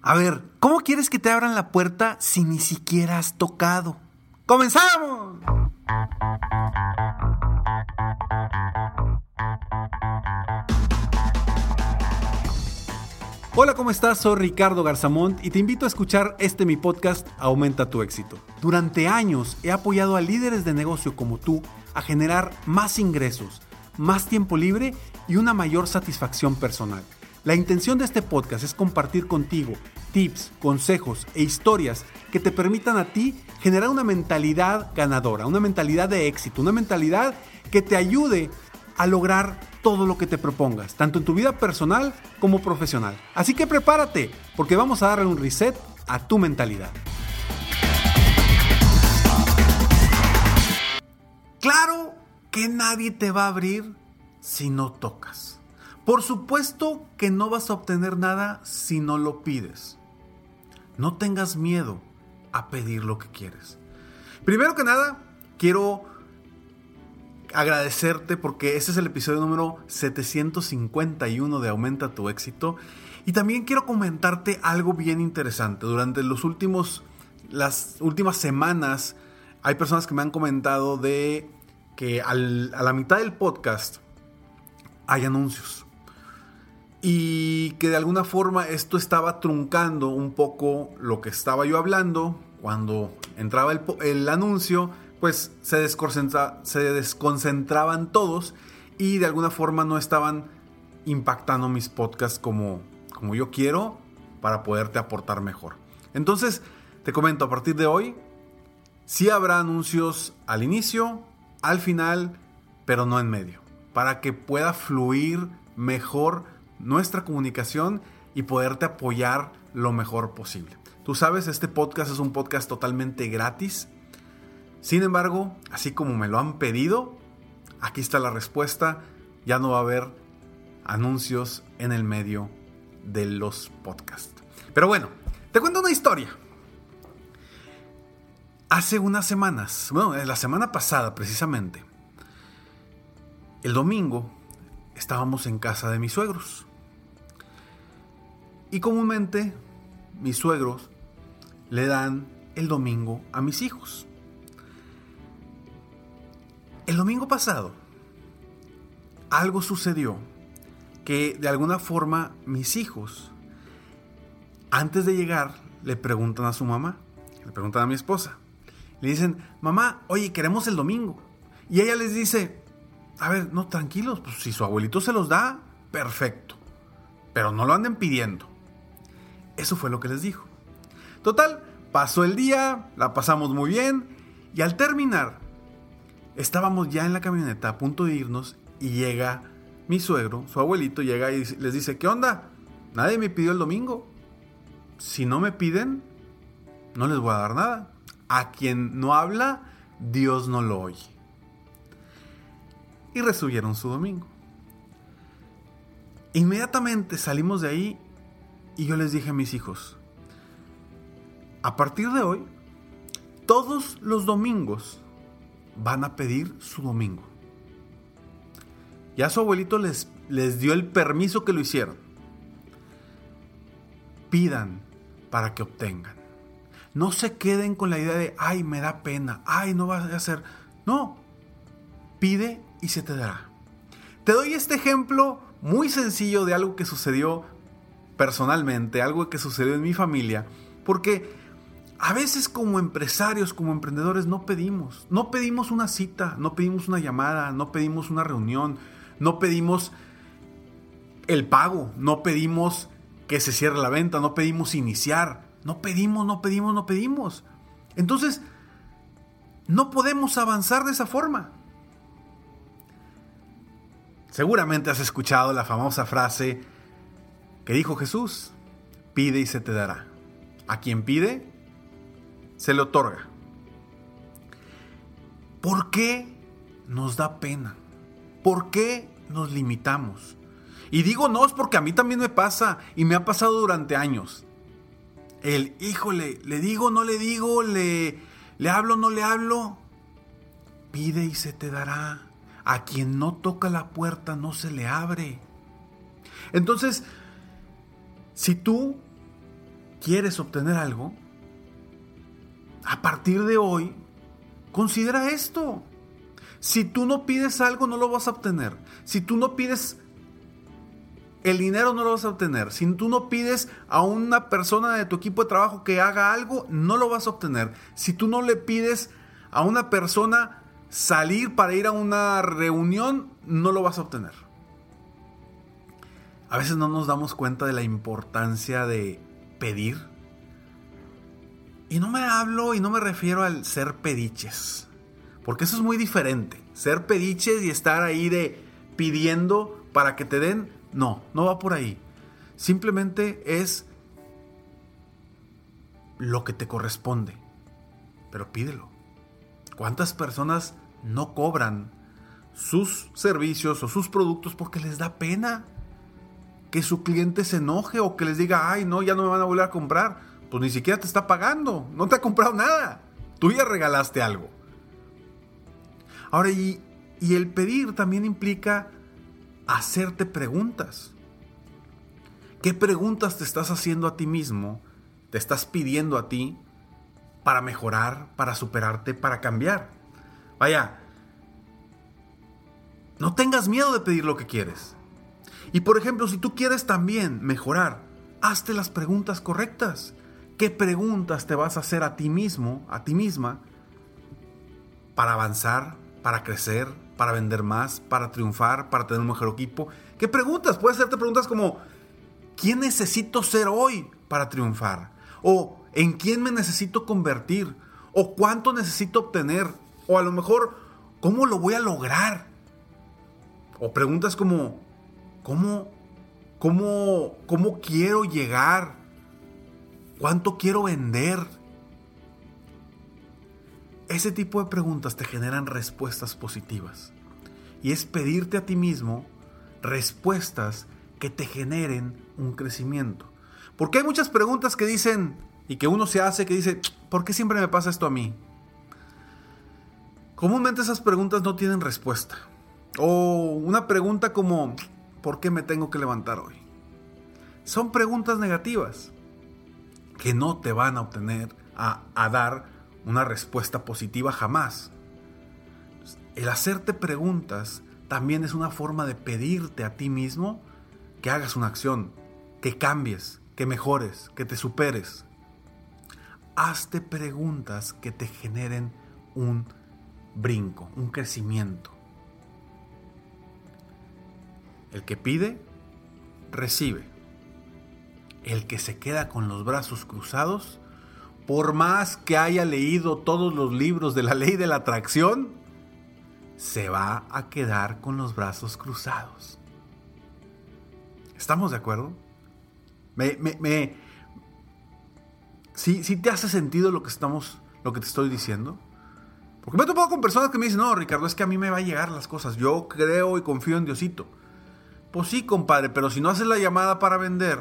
A ver, ¿cómo quieres que te abran la puerta si ni siquiera has tocado? ¡Comenzamos! Hola, ¿cómo estás? Soy Ricardo Garzamont y te invito a escuchar este mi podcast Aumenta tu éxito. Durante años he apoyado a líderes de negocio como tú a generar más ingresos, más tiempo libre y una mayor satisfacción personal. La intención de este podcast es compartir contigo tips, consejos e historias que te permitan a ti generar una mentalidad ganadora, una mentalidad de éxito, una mentalidad que te ayude a lograr todo lo que te propongas, tanto en tu vida personal como profesional. Así que prepárate, porque vamos a darle un reset a tu mentalidad. Claro que nadie te va a abrir si no tocas. Por supuesto que no vas a obtener nada si no lo pides. No tengas miedo a pedir lo que quieres. Primero que nada, quiero agradecerte porque este es el episodio número 751 de Aumenta tu éxito. Y también quiero comentarte algo bien interesante. Durante los últimos, las últimas semanas hay personas que me han comentado de que a la mitad del podcast hay anuncios. Y que de alguna forma esto estaba truncando un poco lo que estaba yo hablando. Cuando entraba el, el anuncio, pues se, se desconcentraban todos y de alguna forma no estaban impactando mis podcasts como, como yo quiero para poderte aportar mejor. Entonces, te comento, a partir de hoy, sí habrá anuncios al inicio, al final, pero no en medio, para que pueda fluir mejor nuestra comunicación y poderte apoyar lo mejor posible. Tú sabes, este podcast es un podcast totalmente gratis sin embargo, así como me lo han pedido, aquí está la respuesta. Ya no va a haber anuncios en el medio de los podcasts. Pero bueno, te cuento una historia. Hace unas semanas, bueno, la semana pasada precisamente, el domingo estábamos en casa de mis suegros. Y comúnmente mis suegros le dan el domingo a mis hijos. El domingo pasado, algo sucedió que de alguna forma mis hijos, antes de llegar, le preguntan a su mamá, le preguntan a mi esposa, le dicen, mamá, oye, queremos el domingo. Y ella les dice, a ver, no, tranquilos, pues si su abuelito se los da, perfecto, pero no lo anden pidiendo. Eso fue lo que les dijo. Total, pasó el día, la pasamos muy bien, y al terminar, Estábamos ya en la camioneta a punto de irnos y llega mi suegro, su abuelito, llega y les dice, ¿qué onda? Nadie me pidió el domingo. Si no me piden, no les voy a dar nada. A quien no habla, Dios no lo oye. Y resubieron su domingo. Inmediatamente salimos de ahí y yo les dije a mis hijos, a partir de hoy, todos los domingos van a pedir su domingo. Ya su abuelito les, les dio el permiso que lo hicieron. Pidan para que obtengan. No se queden con la idea de, ay, me da pena, ay, no va a hacer. No, pide y se te dará. Te doy este ejemplo muy sencillo de algo que sucedió personalmente, algo que sucedió en mi familia, porque a veces como empresarios, como emprendedores, no pedimos. No pedimos una cita, no pedimos una llamada, no pedimos una reunión, no pedimos el pago, no pedimos que se cierre la venta, no pedimos iniciar. No pedimos, no pedimos, no pedimos. Entonces, no podemos avanzar de esa forma. Seguramente has escuchado la famosa frase que dijo Jesús, pide y se te dará. A quien pide, se le otorga. ¿Por qué nos da pena? ¿Por qué nos limitamos? Y digo no es porque a mí también me pasa y me ha pasado durante años. El, híjole, le digo, no le digo, le, le hablo, no le hablo. Pide y se te dará. A quien no toca la puerta no se le abre. Entonces, si tú quieres obtener algo, a partir de hoy, considera esto. Si tú no pides algo, no lo vas a obtener. Si tú no pides el dinero, no lo vas a obtener. Si tú no pides a una persona de tu equipo de trabajo que haga algo, no lo vas a obtener. Si tú no le pides a una persona salir para ir a una reunión, no lo vas a obtener. A veces no nos damos cuenta de la importancia de pedir. Y no me hablo y no me refiero al ser pediches. Porque eso es muy diferente. Ser pediches y estar ahí de pidiendo para que te den. No, no va por ahí. Simplemente es lo que te corresponde. Pero pídelo. ¿Cuántas personas no cobran sus servicios o sus productos porque les da pena que su cliente se enoje o que les diga, ay, no, ya no me van a volver a comprar? Pues ni siquiera te está pagando, no te ha comprado nada. Tú ya regalaste algo. Ahora, y, y el pedir también implica hacerte preguntas. ¿Qué preguntas te estás haciendo a ti mismo? ¿Te estás pidiendo a ti para mejorar, para superarte, para cambiar. Vaya, no tengas miedo de pedir lo que quieres. Y por ejemplo, si tú quieres también mejorar, hazte las preguntas correctas. ¿Qué preguntas te vas a hacer a ti mismo, a ti misma, para avanzar, para crecer, para vender más, para triunfar, para tener un mejor equipo? ¿Qué preguntas? Puedes hacerte preguntas como, ¿quién necesito ser hoy para triunfar? O, ¿En quién me necesito convertir? ¿O cuánto necesito obtener? O a lo mejor, ¿cómo lo voy a lograr? O preguntas como, ¿cómo, cómo, cómo quiero llegar? ¿Cuánto quiero vender? Ese tipo de preguntas te generan respuestas positivas. Y es pedirte a ti mismo respuestas que te generen un crecimiento. Porque hay muchas preguntas que dicen, y que uno se hace que dice, ¿por qué siempre me pasa esto a mí? Comúnmente esas preguntas no tienen respuesta. O una pregunta como, ¿por qué me tengo que levantar hoy? Son preguntas negativas que no te van a obtener, a, a dar una respuesta positiva jamás. El hacerte preguntas también es una forma de pedirte a ti mismo que hagas una acción, que cambies, que mejores, que te superes hazte preguntas que te generen un brinco, un crecimiento. El que pide, recibe. El que se queda con los brazos cruzados, por más que haya leído todos los libros de la ley de la atracción, se va a quedar con los brazos cruzados. ¿Estamos de acuerdo? Me, me, me, ¿Sí, te hace sentido lo que estamos, lo que te estoy diciendo? Porque me he topado con personas que me dicen, no, Ricardo, es que a mí me va a llegar las cosas. Yo creo y confío en Diosito. Pues sí, compadre, pero si no haces la llamada para vender,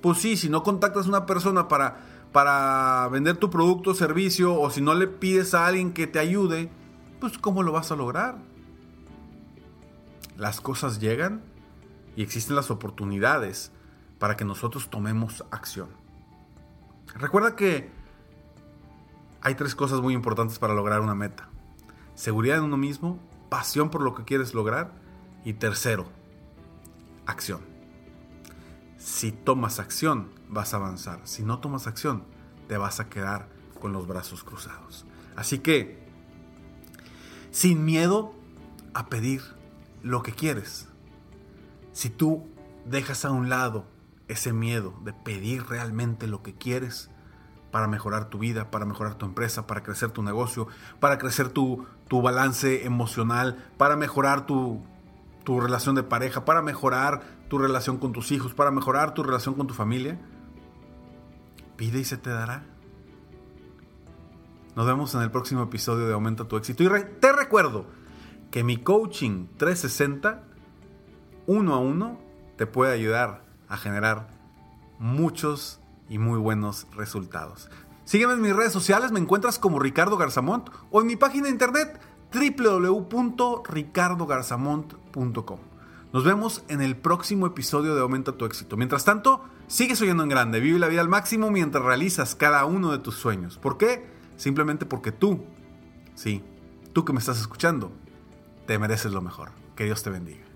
pues sí, si no contactas a una persona para, para vender tu producto o servicio, o si no le pides a alguien que te ayude, pues ¿cómo lo vas a lograr? Las cosas llegan y existen las oportunidades para que nosotros tomemos acción. Recuerda que hay tres cosas muy importantes para lograr una meta. Seguridad en uno mismo, pasión por lo que quieres lograr y tercero, acción. Si tomas acción, vas a avanzar. Si no tomas acción, te vas a quedar con los brazos cruzados. Así que, sin miedo a pedir lo que quieres. Si tú dejas a un lado ese miedo de pedir realmente lo que quieres para mejorar tu vida, para mejorar tu empresa, para crecer tu negocio, para crecer tu, balance emocional, para mejorar tu, tu relación de pareja, para mejorar tu relación con tus hijos, para mejorar tu relación con tu familia. Pide y se te dará. Nos vemos en el próximo episodio de Aumenta tu éxito. Y te recuerdo que mi coaching 360, uno a uno, te puede ayudar a generar muchos y muy buenos resultados. Sígueme en mis redes sociales, me encuentras como Ricardo Garzamont o en mi página de internet www.ricardogarzamont.com. Nos vemos en el próximo episodio de Aumenta tu éxito. Mientras tanto, Sigue soñando en grande, vive la vida al máximo mientras realizas cada uno de tus sueños. ¿Por qué? Simplemente porque tú, sí, tú que me estás escuchando, te mereces lo mejor. Que Dios te bendiga.